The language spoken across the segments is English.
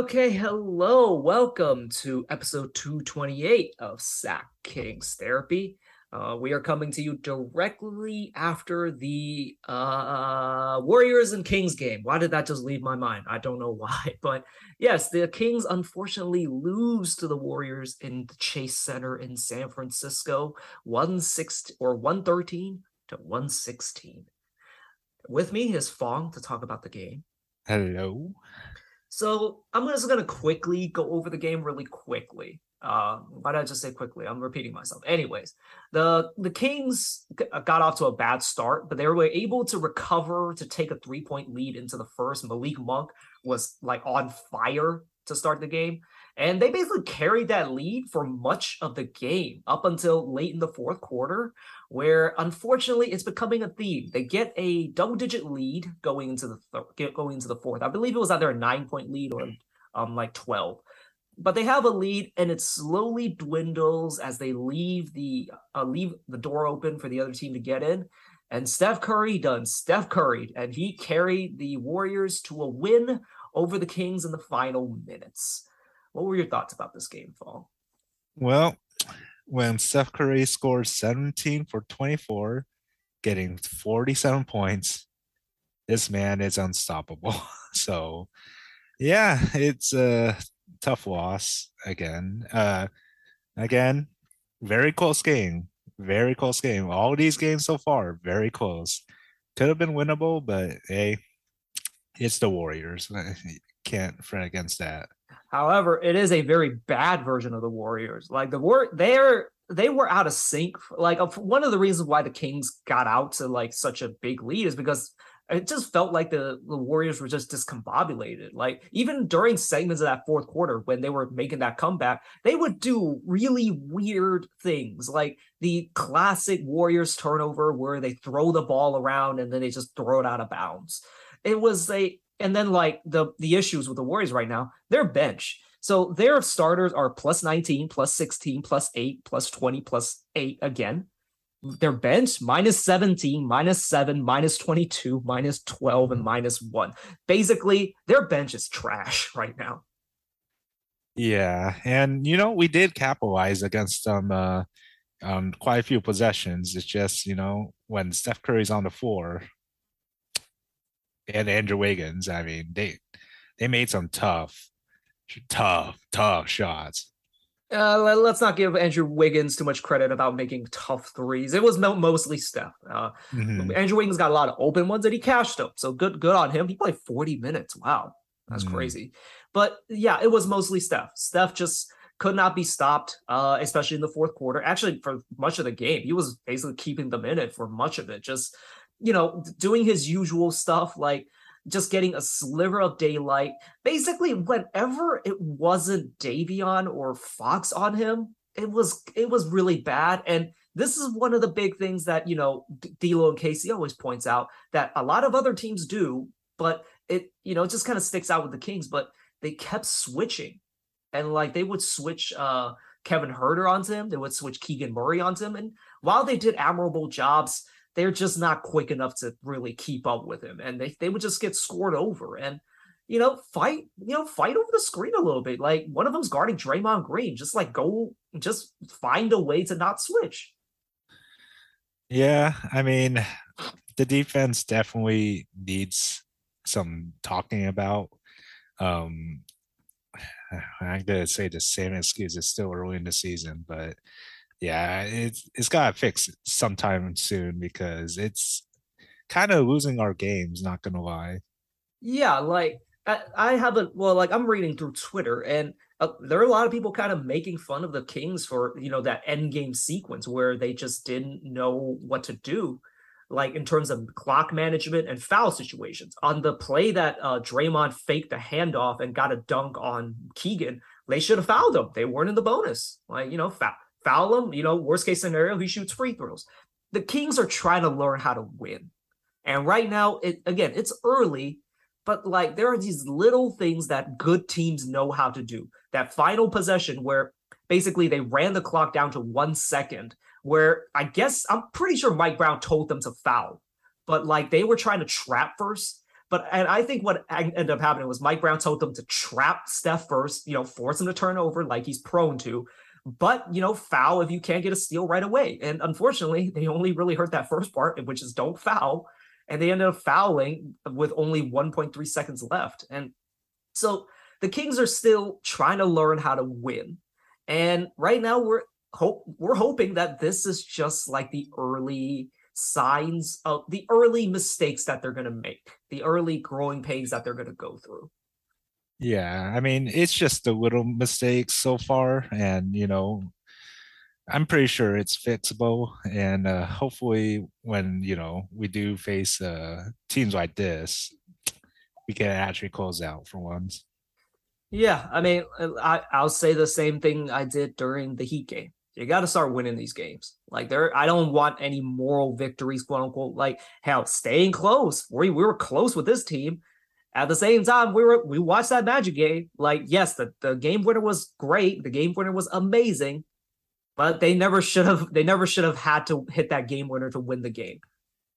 Okay, hello. Welcome to episode 228 of Sack Kings Therapy. Uh, we are coming to you directly after the uh, Warriors and Kings game. Why did that just leave my mind? I don't know why. But yes, the Kings unfortunately lose to the Warriors in the Chase Center in San Francisco, 116 or 113 to 116. With me is Fong to talk about the game. Hello. So I'm just gonna quickly go over the game really quickly. Uh, why did I just say quickly? I'm repeating myself. Anyways, the the Kings uh, got off to a bad start, but they were able to recover to take a three point lead into the first. Malik Monk was like on fire to start the game, and they basically carried that lead for much of the game up until late in the fourth quarter, where unfortunately it's becoming a theme. They get a double digit lead going into the th- going into the fourth. I believe it was either a nine point lead or um like twelve but they have a lead and it slowly dwindles as they leave the uh, leave the door open for the other team to get in and Steph Curry done Steph Curry and he carried the Warriors to a win over the Kings in the final minutes. What were your thoughts about this game, Fong? Well, when Steph Curry scored 17 for 24, getting 47 points, this man is unstoppable. So, yeah, it's a tough loss again. Uh, again, very close game. Very close game. All these games so far, very close. Could have been winnable, but hey, it's the Warriors. Can't fret against that. However, it is a very bad version of the Warriors. Like the war, they're they were out of sync. Like one of the reasons why the Kings got out to like such a big lead is because it just felt like the, the Warriors were just discombobulated. Like even during segments of that fourth quarter when they were making that comeback, they would do really weird things, like the classic Warriors turnover where they throw the ball around and then they just throw it out of bounds. It was a and then like the the issues with the Warriors right now, their bench. So their starters are plus 19, plus 16, plus 8, plus 20, plus 8 again their bench minus 17, minus 7, minus 22, minus 12, and minus 1. Basically, their bench is trash right now. Yeah, and you know, we did capitalize against them uh um quite a few possessions. It's just, you know, when Steph Curry's on the floor and Andrew Wiggins, I mean, they they made some tough, tough, tough shots. Uh, let's not give Andrew Wiggins too much credit about making tough threes. It was mostly Steph. Uh, mm-hmm. Andrew Wiggins got a lot of open ones that he cashed them. So good, good on him. He played 40 minutes. Wow, that's mm-hmm. crazy. But yeah, it was mostly Steph. Steph just could not be stopped, uh, especially in the fourth quarter. Actually, for much of the game, he was basically keeping them in it for much of it. Just you know, doing his usual stuff like just getting a sliver of daylight. Basically, whenever it wasn't Davion or Fox on him, it was it was really bad. And this is one of the big things that you know D'Lo and Casey always points out that a lot of other teams do, but it you know it just kind of sticks out with the Kings. But they kept switching, and like they would switch uh Kevin Huerter onto him, they would switch Keegan Murray onto him, and while they did admirable jobs they're just not quick enough to really keep up with him. And they, they would just get scored over. And, you know, fight, you know, fight over the screen a little bit. Like one of them's guarding Draymond Green. Just like go, just find a way to not switch. Yeah. I mean, the defense definitely needs some talking about. Um, I'm gonna say the same excuse. It's still early in the season, but yeah, it's it's gotta fix sometime soon because it's kind of losing our games. Not gonna lie. Yeah, like I, I haven't. Well, like I'm reading through Twitter, and uh, there are a lot of people kind of making fun of the Kings for you know that end game sequence where they just didn't know what to do, like in terms of clock management and foul situations. On the play that uh, Draymond faked the handoff and got a dunk on Keegan, they should have fouled him. They weren't in the bonus. Like you know, foul foul him. You know, worst case scenario, he shoots free throws. The Kings are trying to learn how to win. And right now, it again, it's early, but like there are these little things that good teams know how to do. That final possession where basically they ran the clock down to one second, where I guess I'm pretty sure Mike Brown told them to foul, but like they were trying to trap first. But and I think what ended up happening was Mike Brown told them to trap Steph first, you know, force him to turn over like he's prone to, but you know, foul if you can't get a steal right away. And unfortunately, they only really hurt that first part, which is don't foul. And they ended up fouling with only 1.3 seconds left. And so the Kings are still trying to learn how to win. And right now we're hope we're hoping that this is just like the early signs of the early mistakes that they're going to make, the early growing pains that they're going to go through. Yeah, I mean, it's just the little mistakes so far, and you know, I'm pretty sure it's fixable. And uh, hopefully, when you know we do face uh, teams like this, we can actually close out for once. Yeah, I mean, I, I'll say the same thing I did during the Heat game. You got to start winning these games. Like there, I don't want any moral victories, quote unquote. Like hell, staying close. We we were close with this team. At the same time, we were we watched that Magic game. Like yes, the the game winner was great. The game winner was amazing, but they never should have. They never should have had to hit that game winner to win the game.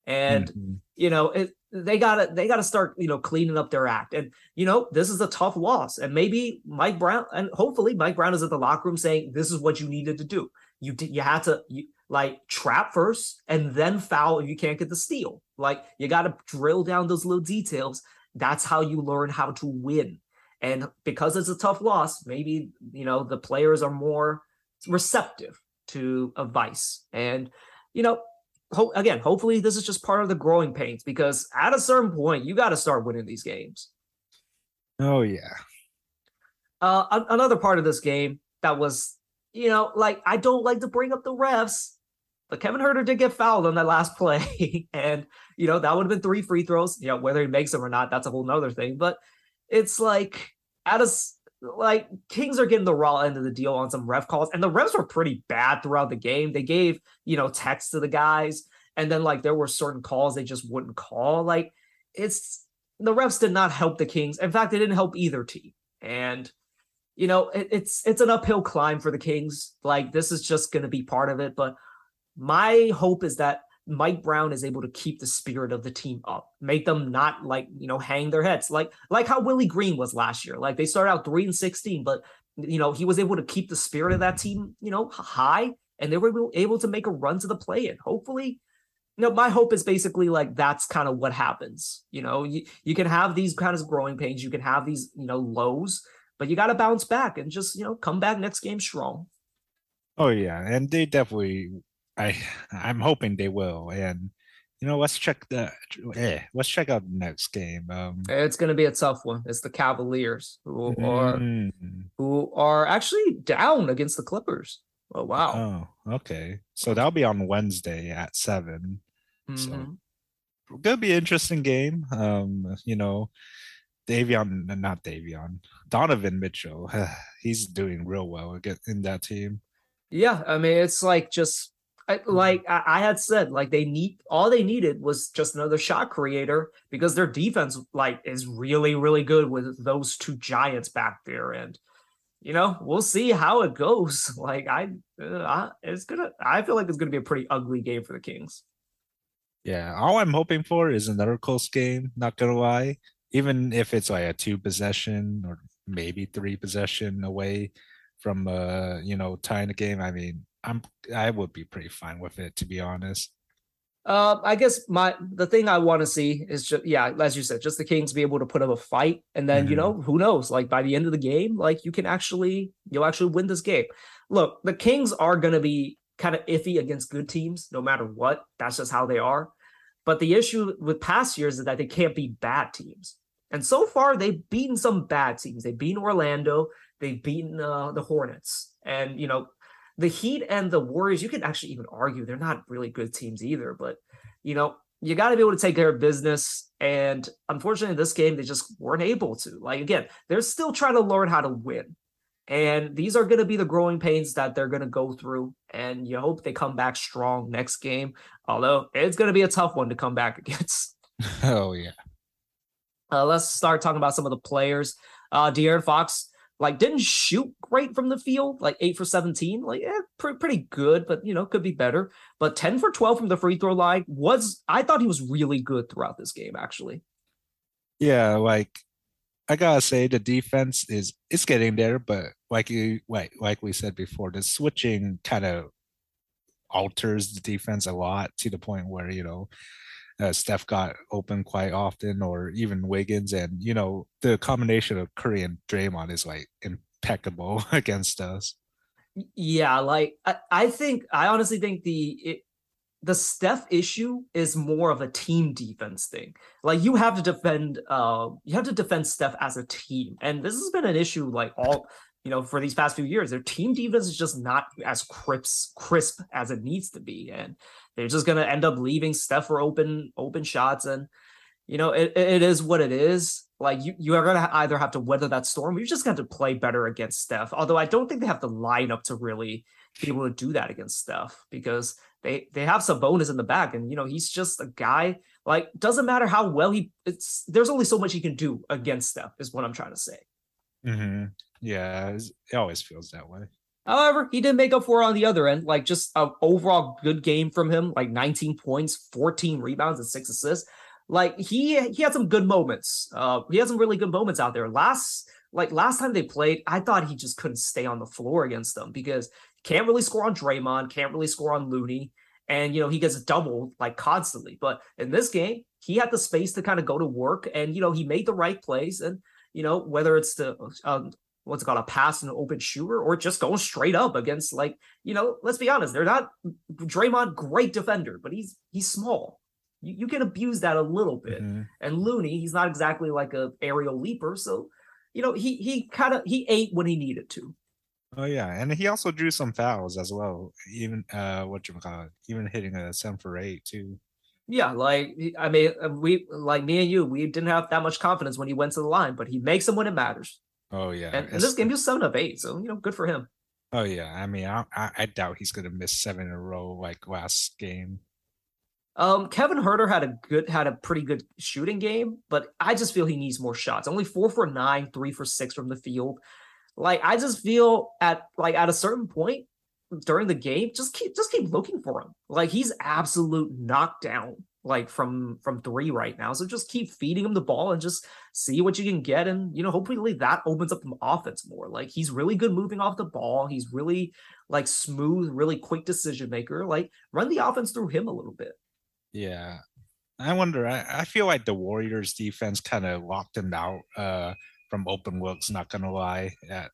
And mm-hmm. you know, it, they gotta they gotta start you know cleaning up their act and you know this is a tough loss and maybe mike brown and hopefully mike brown is at the locker room saying this is what you needed to do you did you had to you, like trap first and then foul if you can't get the steal like you gotta drill down those little details that's how you learn how to win and because it's a tough loss maybe you know the players are more receptive to advice and you know ho- again, hopefully this is just part of the growing pains because at a certain point you got to start winning these games. Oh yeah. Uh, another part of this game that was, you know, like I don't like to bring up the refs, but Kevin Huerter did get fouled on that last play, and you know that would have been three free throws. You know whether he makes them or not, that's a whole nother thing. But it's like at a like Kings are getting the raw end of the deal on some ref calls, and the refs were pretty bad throughout the game. They gave you know text to the guys, and then like there were certain calls they just wouldn't call. Like it's the refs did not help the Kings. In fact, they didn't help either team. And you know it, it's it's an uphill climb for the Kings. Like this is just going to be part of it. But my hope is that Mike Brown is able to keep the spirit of the team up, make them not like, you know, hang their heads like like how Willie Green was last year. Like they started out 3 and 16, but you know, he was able to keep the spirit of that team, you know, high and they were able to make a run to the play in. Hopefully, you know, my hope is basically like that's kind of what happens. You know, you, you can have these kind of growing pains, you can have these, you know, lows, but you got to bounce back and just, you know, come back next game strong. Oh yeah, and they definitely I I'm hoping they will. And you know, let's check the eh, let's check out the next game. Um, it's going to be a tough one. It's the Cavaliers who are mm. who are actually down against the Clippers. Oh wow. Oh, okay. So that'll be on Wednesday at 7 mm-hmm. So gonna be an interesting game. Um, you know, Davion, not Davion, Donovan Mitchell. He's doing real well again in that team. Yeah, I mean, it's like just I, mm-hmm. like I, I had said, like they need all they needed was just another shot creator because their defense like is really really good with those two giants back there, and you know we'll see how it goes. Like I, uh, I it's gonna I feel like it's gonna be a pretty ugly game for the Kings. Yeah, all I'm hoping for is another close game. Not gonna lie, even if it's like a two possession or maybe three possession away from uh you know tying the game. I mean, I'm I would be pretty fine with it to be honest. Uh, I guess my the thing I want to see is just yeah, as you said, just the Kings be able to put up a fight, and then mm-hmm. you know who knows, like by the end of the game, like you can actually you'll actually win this game. Look, the Kings are gonna be kind of iffy against good teams, no matter what. That's just how they are. But the issue with past years is that they can't beat bad teams, and so far they've beaten some bad teams. They've beaten Orlando, they've beaten uh, the Hornets, and you know the Heat and the Warriors, you can actually even argue they're not really good teams either. But you know, you got to be able to take care of business. And unfortunately, in this game they just weren't able to. Like again, they're still trying to learn how to win. And these are going to be the growing pains that they're going to go through. And you hope they come back strong next game. Although it's going to be a tough one to come back against. Oh, yeah. Uh, let's start talking about some of the players. Uh, De'Aaron Fox like didn't shoot great from the field, like eight for 17, like yeah, pretty, pretty good, but you know, could be better. But 10 for 12 from the free throw line was, I thought he was really good throughout this game, actually. Yeah, like I gotta say the defense is it's getting there, but like you like like we said before, the switching kind of alters the defense a lot to the point where you know uh, Steph got open quite often, or even Wiggins, and you know the combination of Curry and Draymond is like impeccable against us. Yeah, like I, I think I honestly think the it, the Steph issue is more of a team defense thing. Like you have to defend uh you have to defend Steph as a team. And this has been an issue like all you know for these past few years. Their team defense is just not as crisp crisp as it needs to be. And they're just gonna end up leaving Steph for open open shots. And you know, it, it is what it is. Like you, you are gonna either have to weather that storm, or you just got to play better against Steph. Although I don't think they have the lineup to really be able to do that against Steph because they they have Sabonis in the back, and you know he's just a guy. Like doesn't matter how well he. It's there's only so much he can do against Steph. Is what I'm trying to say. Mm-hmm. Yeah, it always feels that way. However, he did make up for it on the other end. Like just an overall good game from him, like 19 points, 14 rebounds, and six assists. Like he he had some good moments. Uh, he had some really good moments out there. Last like last time they played, I thought he just couldn't stay on the floor against them because can't really score on Draymond, can't really score on Looney. And, you know, he gets doubled like constantly. But in this game, he had the space to kind of go to work and, you know, he made the right plays. And, you know, whether it's the, um, what's it called, a pass and an open shooter or just going straight up against, like, you know, let's be honest, they're not Draymond, great defender, but he's, he's small. You, you can abuse that a little bit. Mm-hmm. And Looney, he's not exactly like a aerial leaper. So, you know, he, he kind of, he ate when he needed to. Oh yeah, and he also drew some fouls as well. Even uh, what you call it, even hitting a seven for eight too. Yeah, like I mean, we like me and you, we didn't have that much confidence when he went to the line, but he makes them when it matters. Oh yeah, and, and this game he was seven of eight, so you know, good for him. Oh yeah, I mean, I, I, I doubt he's gonna miss seven in a row like last game. Um, Kevin Huerter had a good, had a pretty good shooting game, but I just feel he needs more shots. Only four for nine, three for six from the field. Like I just feel at like at a certain point during the game, just keep just keep looking for him. Like he's absolute knockdown like from from three right now. So just keep feeding him the ball and just see what you can get. And you know, hopefully that opens up the offense more. Like he's really good moving off the ball. He's really like smooth, really quick decision maker. Like run the offense through him a little bit. Yeah. I wonder, I, I feel like the Warriors defense kind of locked him out. Uh from open looks. Not gonna lie, at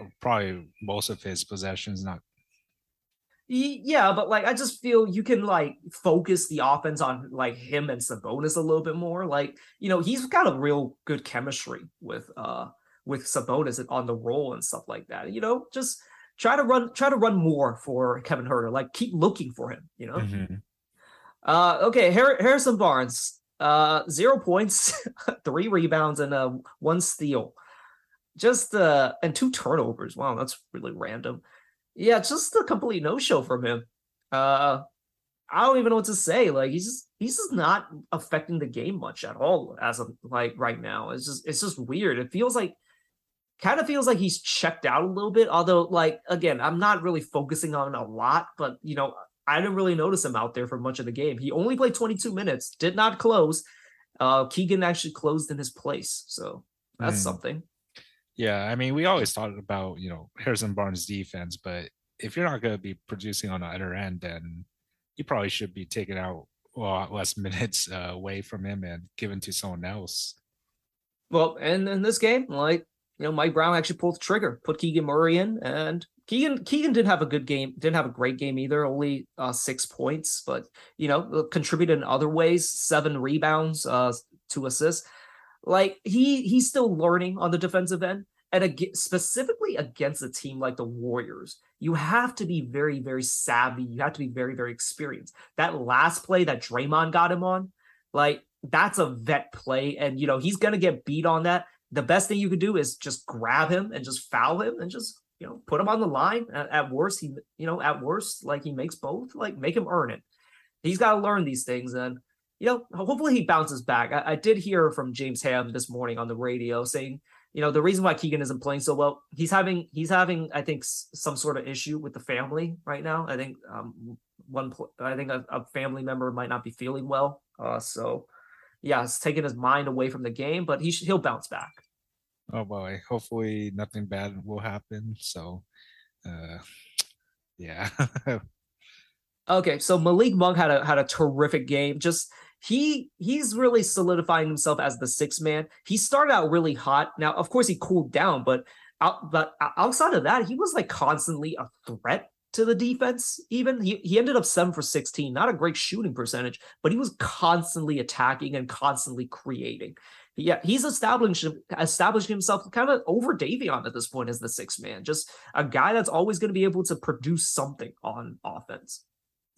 uh, probably most of his possessions. Not. Yeah, but like I just feel you can like focus the offense on like him and Sabonis a little bit more. Like you know he's got a real good chemistry with uh with Sabonis on the roll and stuff like that. You know, just try to run try to run more for Kevin Huerter. Like keep looking for him. You know. Mm-hmm. Uh, okay, Harrison Barnes uh, zero points, three rebounds, and uh, one steal. Just uh, and two turnovers. Wow, that's really random. Yeah, just a complete no show from him. Uh, I don't even know what to say. Like he's just he's just not affecting the game much at all as of like right now. It's just it's just weird. It feels like kind of feels like he's checked out a little bit. Although, like again, I'm not really focusing on a lot, but you know, I didn't really notice him out there for much of the game. He only played 22 minutes, did not close. Uh, Keegan actually closed in his place, so that's mm. something. Yeah, I mean, we always talked about you know Harrison Barnes' defense, but if you're not going to be producing on the other end, then you probably should be taking out a lot less minutes uh, away from him and given to someone else. Well, and in this game, like you know, Mike Brown actually pulled the trigger, put Keegan Murray in, and Keegan Keegan didn't have a good game, didn't have a great game either, only uh, six points, but you know, contributed in other ways, seven rebounds, uh, two assists. Like he he's still learning on the defensive end, and ag- specifically against a team like the Warriors, you have to be very very savvy. You have to be very very experienced. That last play that Draymond got him on, like that's a vet play, and you know he's gonna get beat on that. The best thing you could do is just grab him and just foul him and just you know, put him on the line. At, worst, he, you know, at worst, like he makes both, like make him earn it. He's got to learn these things. And, you know, hopefully he bounces back. I, I, did hear from James Ham this morning on the radio saying, you know, the reason why Keegan isn't playing so well, he's having, he's having, I think, s- some sort of issue with the family right now. I think, um, one, I think a, a family member might not be feeling well. Uh, so, yeah, it's taking his mind away from the game, but he he'll bounce back. Oh boy, hopefully nothing bad will happen. So, uh, yeah. okay, so Malik Monk had a had a terrific game. Just he he's really solidifying himself as the sixth man. He started out really hot. Now, of course, he cooled down, but out, but outside of that, he was like constantly a threat to the defense. Even he he ended up seven for sixteen, not a great shooting percentage, but he was constantly attacking and constantly creating. Yeah, he's establishing establishing himself kind of over Davion at this point as the sixth man, just a guy that's always going to be able to produce something on offense.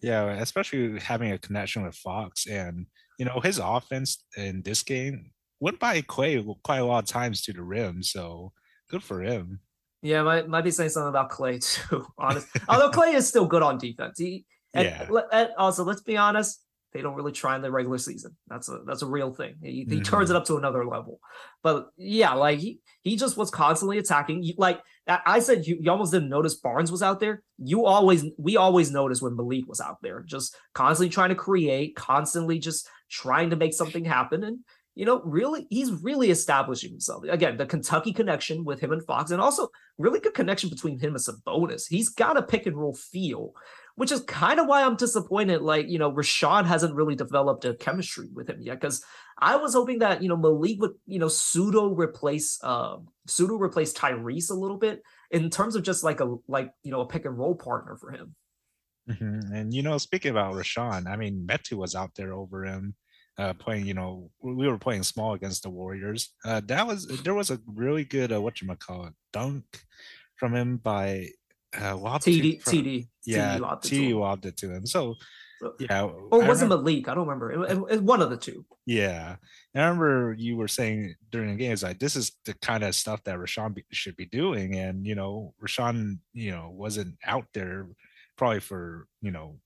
Yeah, especially having a connection with Fox, and you know his offense in this game went by Clay quite a lot of times to the rim. So good for him. Yeah, might might be saying something about Clay too. Honest, although Clay is still good on defense. He and, yeah. also let's be honest, they don't really try in the regular season. That's a that's a real thing. He, he mm-hmm. turns it up to another level. But yeah, like he he just was constantly attacking. Like I said, you, you almost didn't notice Barnes was out there. You always we always noticed when Malik was out there, just constantly trying to create, constantly just trying to make something happen. And you know, really, he's really establishing himself. Again, the Kentucky connection with him and Fox, and also really good connection between him and Sabonis. He's got a pick and roll feel, which is kind of why I'm disappointed. Like, you know, Richaun hasn't really developed a chemistry with him yet. Because I was hoping that, you know, Malik would, you know, pseudo replace uh pseudo replace Tyrese a little bit in terms of just like a like, you know, a pick and roll partner for him. Mm-hmm. And you know, speaking about Richaun, I mean, Metu was out there over him uh, playing, you know, we were playing small against the Warriors. Uh, that was there was a really good uh, what you call it dunk from him by uh, TD from, TD yeah TD lobbed it to him. So yeah, or was it Malik? I don't remember. It, it, it, one of the two. Yeah, and I remember you were saying during the games like this is the kind of stuff that Richaun be, should be doing, and you know Richaun, you know, wasn't out there probably for you know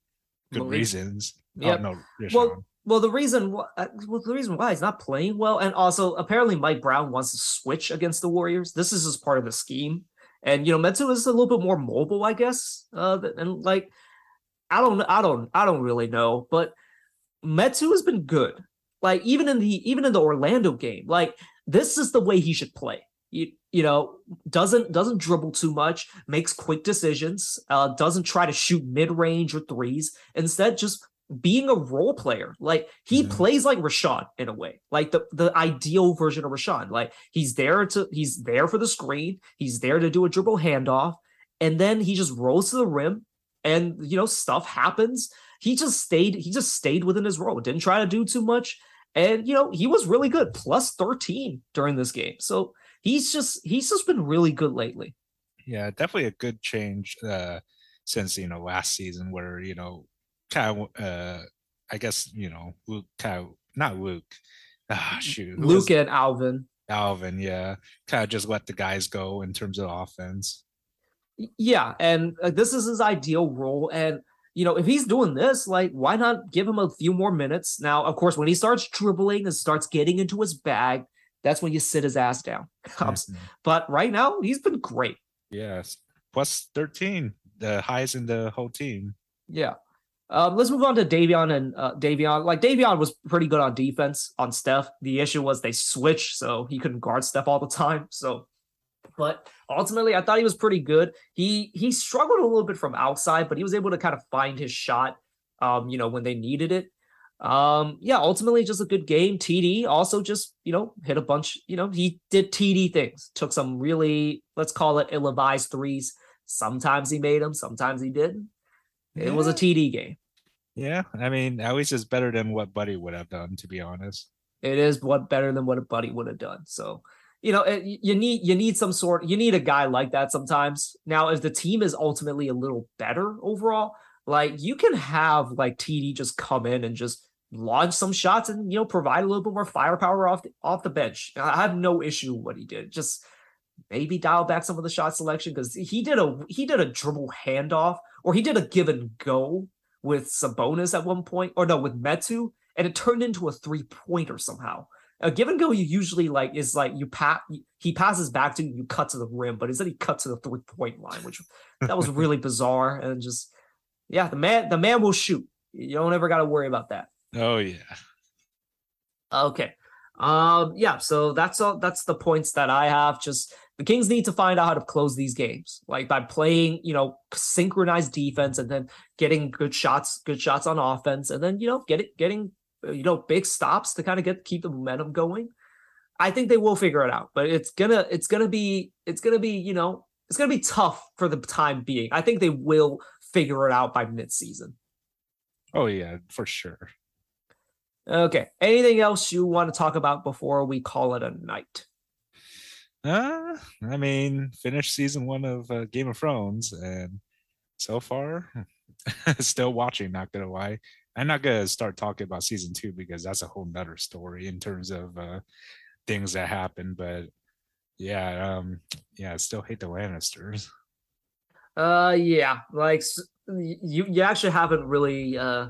good Malik. reasons. Yeah, oh, no, well, well, the reason uh, well, the reason why he's not playing well, and also apparently Mike Brown wants to switch against the Warriors. This is just part of the scheme, and you know Metu is a little bit more mobile, I guess. Uh, and like, I don't, I don't, I don't really know, but Metu has been good. Like even in the even in the Orlando game, like this is the way he should play. You, you know, doesn't doesn't dribble too much, makes quick decisions, uh, doesn't try to shoot mid range or threes. Instead, just being a role player. Like he mm-hmm. plays like Richaun in a way, like the the ideal version of Richaun. Like he's there to he's there for the screen. He's there to do a dribble handoff, and then he just rolls to the rim, and you know stuff happens. He just stayed. He just stayed within his role. Didn't try to do too much, and you know he was really good, plus thirteen during this game. So he's just he's just been really good lately. Yeah, definitely a good change uh since you know last season where you know kind of, uh, I guess you know, Luke, kind of, not Luke. Ah, shoot, Luke and Alvin. Alvin, yeah, kind of just let the guys go in terms of offense. Yeah, and uh, this is his ideal role, and you know, if he's doing this, like, why not give him a few more minutes? Now, of course, when he starts dribbling and starts getting into his bag, that's when you sit his ass down. Mm-hmm. But right now, he's been great. Yes, plus thirteen, the highest in the whole team. Yeah. Um, let's move on to Davion and uh, Davion. Like Davion was pretty good on defense on Steph. The issue was they switched, so he couldn't guard Steph all the time. So, but ultimately, I thought he was pretty good. He he struggled a little bit from outside, but he was able to kind of find his shot. Um, you know, when they needed it. Um, yeah, ultimately just a good game. TD also just, you know, hit a bunch, you know, he did TD things, took some really, let's call it ill-advised threes. Sometimes he made them, sometimes he didn't. It was a TD game. Yeah, I mean, at least it's better than what Buddy would have done, to be honest. It is what better than what a Buddy would have done. So, you know, it, you need you need some sort. You need a guy like that sometimes. Now, if the team is ultimately a little better overall, like you can have like TD just come in and just launch some shots and you know provide a little bit more firepower off the, off the bench. I have no issue with what he did. Just maybe dial back some of the shot selection because he did a he did a dribble handoff or he did a give and go with Sabonis at one point, or no, with Metu, and it turned into a three pointer somehow. A give and go you usually like is like you pat he passes back to you, you cut to the rim, but instead he cut to the three point line, which that was really bizarre and just yeah, the man the man will shoot. You don't ever got to worry about that. Oh yeah. Okay. Um, yeah, so that's all that's the points that I have. Just the Kings need to find out how to close these games, like by playing, you know, synchronized defense and then getting good shots, good shots on offense, and then you know, get it getting you know, big stops to kind of get keep the momentum going. I think they will figure it out, but it's gonna it's gonna be it's gonna be, you know, it's gonna be tough for the time being. I think they will figure it out by midseason. Oh yeah, for sure. Okay. Anything else you want to talk about before we call it a night? Uh, I mean, finished season one of uh, Game of Thrones, and so far, still watching. Not gonna lie, I'm not gonna start talking about season two because that's a whole nother story in terms of uh, things that happen. But yeah, um, yeah, I still hate the Lannisters. Uh, yeah, like you you actually haven't really uh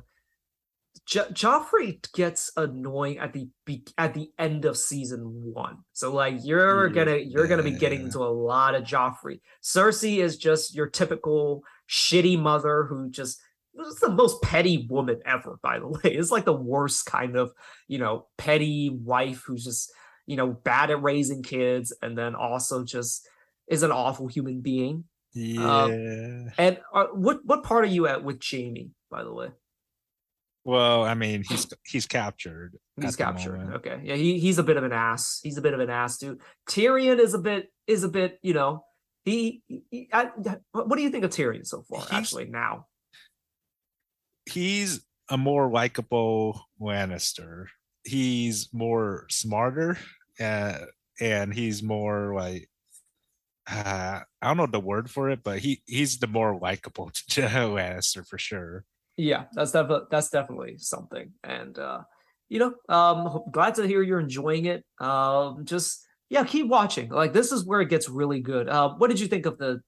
jo- Joffrey gets annoying at the be- at the end of season one. So like you're gonna you're gonna be getting into a lot of Joffrey. Cersei is just your typical shitty mother who just is the most petty woman ever. By the way, it's like the worst kind of you know petty wife who's just you know bad at raising kids and then also just is an awful human being. Um, yeah. Um, and uh, what what part are you at with Jaime? By the way. Well, I mean, he's he's captured. He's captured. Okay, yeah, he he's a bit of an ass. He's a bit of an ass, dude. Tyrion is a bit is a bit, you know. He, he I, what do you think of Tyrion so far? He's, actually, now he's a more likable Lannister. He's more smarter, uh, and he's more like uh, I don't know the word for it, but he he's the more likable Lannister for sure. Yeah, that's definitely that's definitely something. And uh, you know, um glad to hear you're enjoying it. Um just yeah, keep watching. Like this is where it gets really good. Uh what did you think of the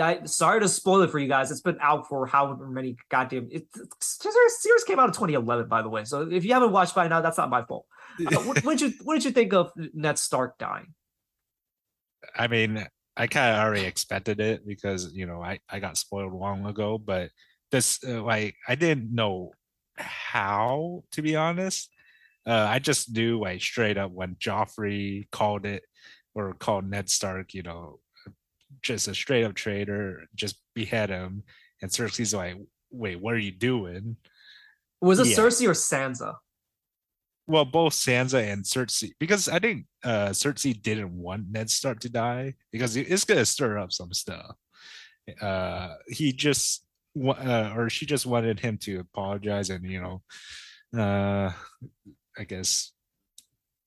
I, sorry to spoil it for you guys. It's been out for however many goddamn. It, series came out in 2011, by the way. So if you haven't watched by now, that's not my fault. Uh, what, what, did you What did you think of Ned Stark dying? I mean, I kind of already expected it because you know I I got spoiled long ago, but this uh, like I didn't know how to be honest. Uh, I just knew like straight up when Joffrey called it or called Ned Stark, you know, just a straight up traitor, just behead him. And Cersei's like, wait, what are you doing? Was it yeah. Cersei or Sansa? Well, both Sansa and Cersei, because I think uh, Cersei didn't want Ned Stark to die because it's gonna stir up some stuff. Uh, he just uh, or she just wanted him to apologize and you know uh i guess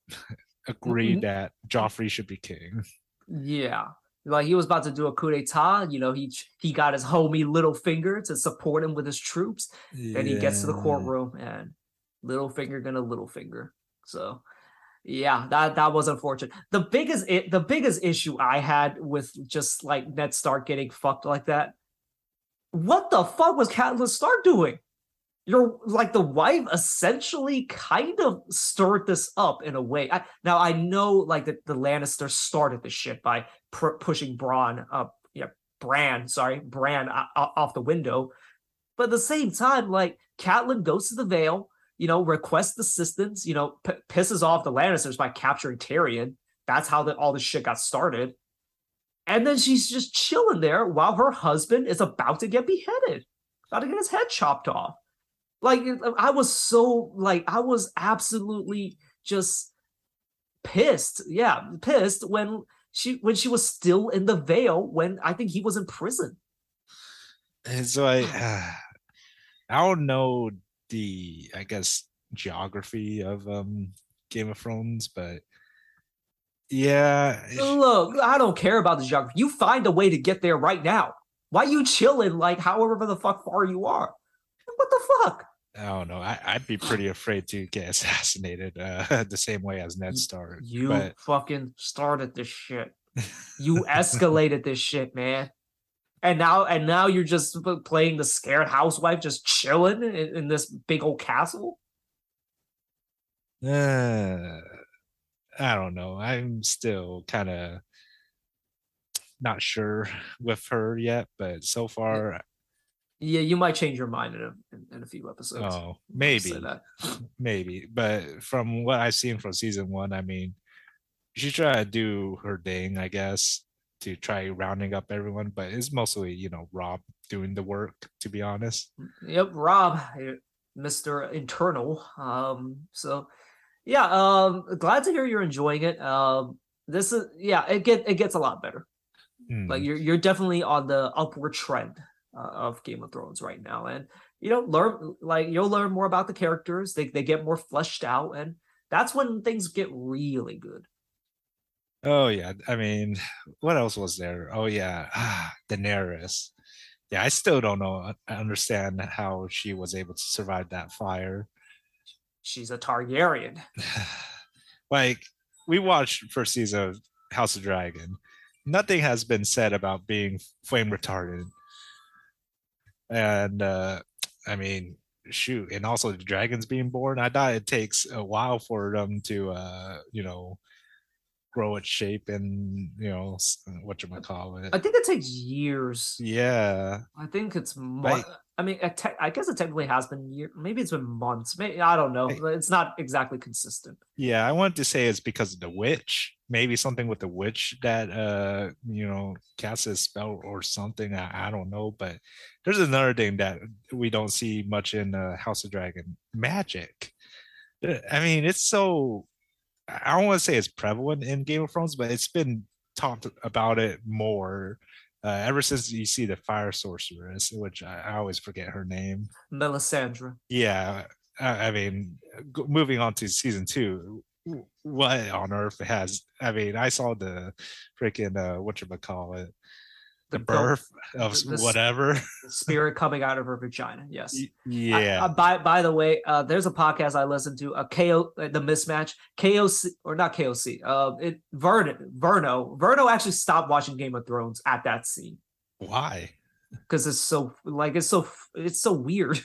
agree mm-hmm. that joffrey should be king yeah like he was about to do a coup d'etat you know he he got his homie Littlefinger to support him with his troops yeah. and he gets to the courtroom and Littlefinger gonna Littlefinger so yeah that that was unfortunate the biggest it, the biggest issue i had with just like ned stark getting fucked like that what the fuck was Catelyn Stark doing? You're like the wife essentially kind of stirred this up in a way. I, now I know like that the Lannisters started the shit by pr- pushing Braun up, yeah, Bran, sorry, Bran uh, off the window. But at the same time, like Catelyn goes to the Vale, you know, requests assistance, you know, p- pisses off the Lannisters by capturing Tyrion. That's how the, all this shit got started. And then she's just chilling there while her husband is about to get beheaded, about to get his head chopped off. Like I was so like I was absolutely just pissed. Yeah, pissed when she when she was still in the Vale when I think he was in prison. And so I uh, I don't know the I guess geography of um Game of Thrones, but yeah. Look, I don't care about the geography. You find a way to get there right now. Why you chilling like however the fuck far you are? What the fuck? I don't know. I, would be pretty afraid to get assassinated uh, the same way as Ned Stark. You but... fucking started this shit. You escalated this shit, man. And now, and now you're just playing the scared housewife, just chilling in, in this big old castle. Uh, I don't know. I'm still kind of not sure with her yet, but so far Yeah, you might change your mind in a, in, in a few episodes. Oh, maybe, that. maybe. But from what I've seen from season one, I mean, she's trying to do her thing, I guess, to try rounding up everyone. But it's mostly, you know, Robb doing the work. To be honest. Yep, Robb, eh, Mr. Internal. Um, so yeah, um, glad to hear you're enjoying it. Um, this is yeah, it get it gets a lot better. Like Hmm. you're you're definitely on the upward trend uh, of Game of Thrones right now, and you know, learn like you'll learn more about the characters. They they get more fleshed out, and that's when things get really good. Oh yeah, I mean, what else was there? Oh yeah, ah, Daenerys. Yeah, I still don't know, I understand how she was able to survive that fire. She's a Targaryen. like we watched first season of House of Dragon. Nothing has been said about being flame retarded. And uh I mean, shoot, and also the dragons being born. I thought it takes a while for them to uh, you know, grow its shape and you know what you might call it. I think it takes years. Yeah. I think it's Right. I mean, te- I guess it technically has been year. Maybe it's been months. Maybe I don't know. It's not exactly consistent. Yeah, I wanted to say it's because of the witch. Maybe something with the witch that uh you know casts a spell or something. I, I don't know, but there's another thing that we don't see much in uh, House of Dragon: magic. I mean, it's so I don't want to say it's prevalent in Game of Thrones, but it's been talked about it more uh, ever since you see the fire sorceress, which I, I always forget her name. Melisandre. Yeah, I, I mean, g- moving on to season two, what on earth has? I mean, I saw the freaking uh, what you call it, the, The birth of the- the whatever. The spirit coming out of her vagina. Yes. Y- I- yeah, uh, by by the way, uh, there's a podcast I listen to, a KO, uh, the mismatch, KOC or not KOC. Uh, it Verno, Verno, Verno actually stopped watching Game of Thrones at that scene why? because it's so like it's so it's so weird.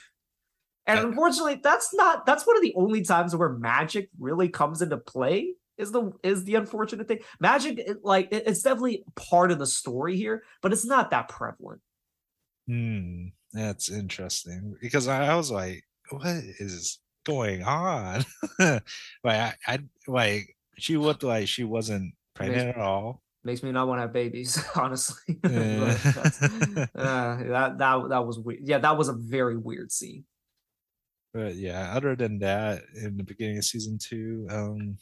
And Uh, unfortunately, that's not that's one of the only times where magic really comes into play. Is the is the unfortunate thing? Magic, it, like it- it's definitely part of the story here, but it's not that prevalent. Hmm, that's interesting because I, I was like, what is going on? like, I, I like she looked like she wasn't pregnant at all. Makes me not want to have babies, honestly. Yeah. Uh, that that that was weird. Yeah, that was a very weird scene. but yeah other than that in the beginning of season two um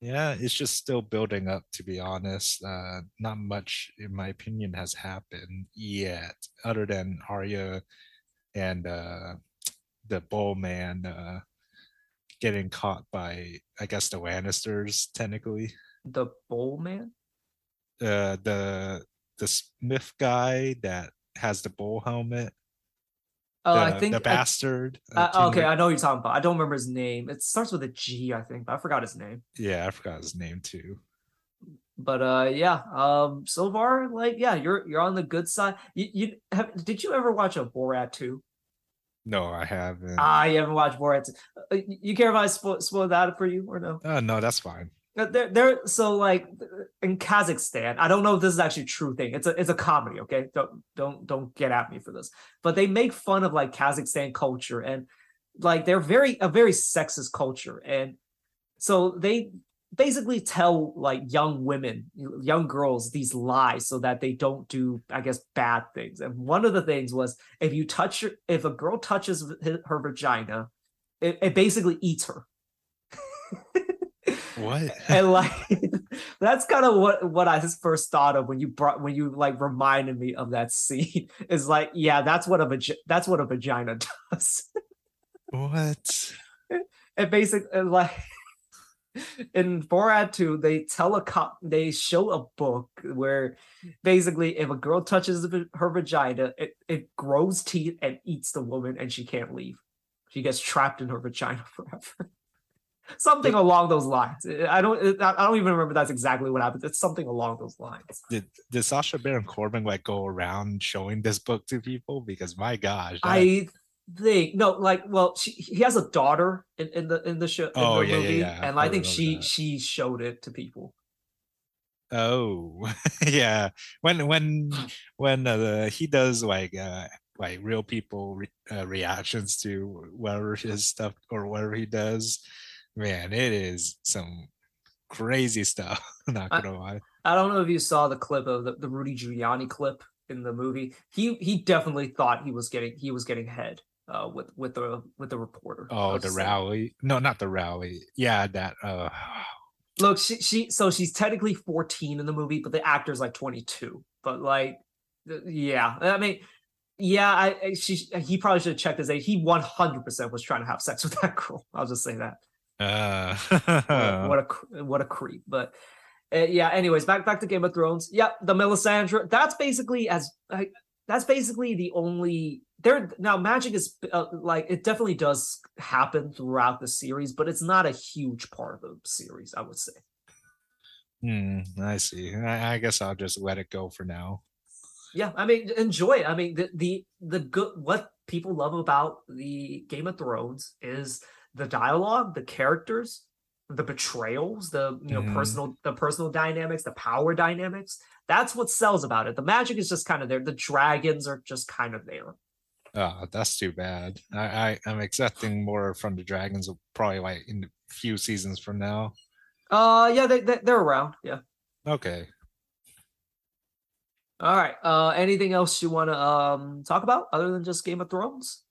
yeah it's just still building up to be honest uh not much in my opinion has happened yet other than Arya and uh the bull man uh getting caught by i guess the lannisters technically The Bull Man. uh the the smith guy that has the bull helmet Oh, the, I think the bastard uh, uh, okay, I know you're talking about. I don't remember his name. It starts with a G, I think, but I forgot his name. yeah i forgot his name too But uh, yeah. Um, so far, like, yeah, you're you're on the good side. You you have? Did you ever watch a Borat two? No, I haven't. Ah, you haven't watched Borat. 2. Uh, you you care if I spoil, spoil that for you or no? Uh, no, that's fine. Uh, They're, they're so like in Kazakhstan. I don't know if this is actually a true thing. It's a it's a comedy. Okay, don't don't don't get at me for this. But they make fun of like Kazakhstan culture and like they're very a very sexist culture, and so they basically tell like young women, young girls these lies so that they don't do, I guess, bad things. And one of the things was if you touch her, if a girl touches her vagina, it, it basically eats her. What? and like that's kind of what what I first thought of when you brought when you like reminded me of that scene is like yeah that's what a vag- that's what a vagina does what? and basically like in Borat 2 they tell a cop they show a book where basically if a girl touches her vagina it, it grows teeth and eats the woman and she can't leave she gets trapped in her vagina forever something along those lines i don't i don't even remember that's exactly what happened. it's something along those lines Did did Sacha Baron Corbin like go around showing this book to people? Because my gosh, that- i think no like well she, he has a daughter in, in the in the show in Oh, the yeah, yeah, movie yeah. and I i think she that. she showed it to people Oh, yeah. When when when uh, he does like uh, like real people re- uh, reactions to whatever his stuff or whatever he does, man, it is some crazy stuff. Not gonna lie. I don't know if you saw the clip of the, the Rudy Giuliani clip in the movie. He he definitely thought he was getting he was getting head uh with with the with the reporter. Oh, the rally. No, not the rally. Yeah, that uh Look, she she so she's technically 14 in the movie, but the actor's like 22. But like yeah, I mean yeah, I she he probably should have checked his age. He 100% was trying to have sex with that girl. I'll just say that. Uh, what, a, what a what a creep. But uh, yeah. Anyways, back back to Game of Thrones. Yeah, the Melisandre. That's basically as like that's basically the only there now. Magic is uh, like it definitely does happen throughout the series, but it's not a huge part of the series. I would say. Hmm. I see. I, I guess I'll just let it go for now. Yeah, I mean, enjoy it. I mean, the the the good what people love about the Game of Thrones is the dialogue, the characters, the betrayals, the you know mm. personal the personal dynamics, the power dynamics. That's what sells about it. The magic is just kind of there. The dragons are just kind of there. Oh, that's too bad. I, I am expecting more from the dragons, probably like in a few seasons from now. Uh, yeah, they, they they're around. Yeah. Okay. All right. Uh, anything else you want to um talk about other than just Game of Thrones?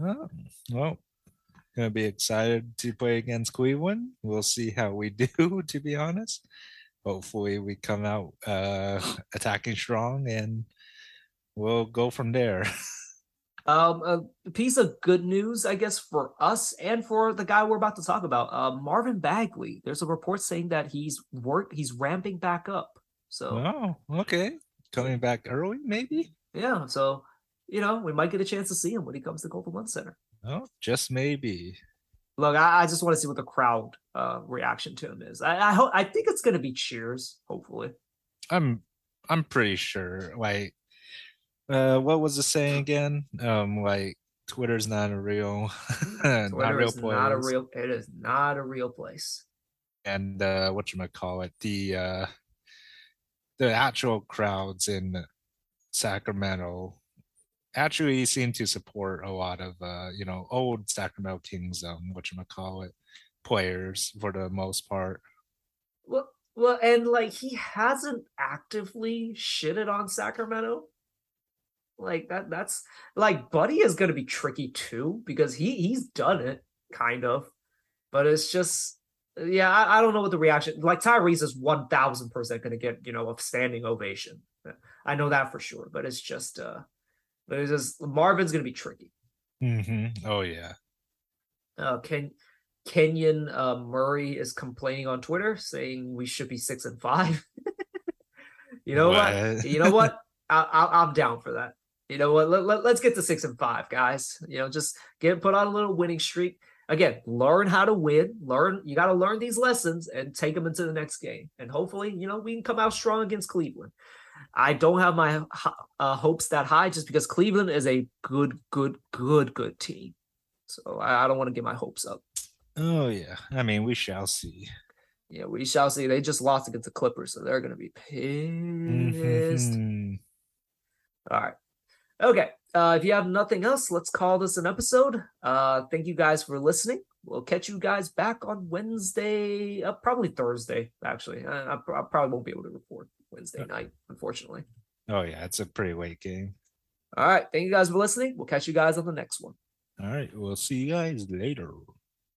Uh, well, gonna be excited to play against Cleveland. We'll see how we do. To be honest, hopefully we come out uh, attacking strong, and we'll go from there. Um, a piece of good news, I guess, for us and for the guy we're about to talk about, uh, Marvin Bagley. There's a report saying that he's work, he's ramping back up. So, oh, okay, coming back early, maybe. Yeah, so you know we might get a chance to see him when he comes to Golden One Center. Oh, just maybe. Look, I, I just want to see what the crowd uh, reaction to him is. I, I hope I think it's gonna be cheers, hopefully. I'm I'm pretty sure. Like uh what was the saying again? Um like Twitter's not a real not real place. Not a real it is not a real place. And uh what you might call it, the uh the actual crowds in Sacramento actually seem to support a lot of uh, you know old Sacramento Kings um what you call it players for the most part. Well, well, and like he hasn't actively shitted on Sacramento. Like that that's like Buddy is gonna be tricky too, because he he's done it, kind of. But it's just yeah, I, I don't know what the reaction like Tyrese is one thousand percent gonna get, you know, a standing ovation. I know that for sure, but it's just uh but it's just Marvin's going to be tricky. Mm-hmm. Oh yeah. Uh, Ken Keegan uh, Murray is complaining on Twitter, saying we should be six and five. you know what? what? You know what? I, am down for that. You know what? Let, let, let's get to six and five, guys. You know, just get put on a little winning streak. Again, learn how to win. Learn. You got to learn these lessons and take them into the next game. And hopefully, you know, we can come out strong against Cleveland. I don't have my uh, hopes that high just because Cleveland is a good, good, good, good team. So I, I don't want to get my hopes up. Oh yeah, I mean we shall see. Yeah, we shall see. They just lost against the Clippers, so they're going to be pissed. Mm-hmm. All right. Okay. Uh, if you have nothing else, let's call this an episode. Uh, thank you guys for listening. We'll catch you guys back on Wednesday, uh, probably Thursday. Actually, I, I, I probably won't be able to report. Wednesday night, unfortunately. Oh yeah, it's a pretty late game. All right. Thank you guys for listening. We'll catch you guys on the next one. All right. We'll see you guys later.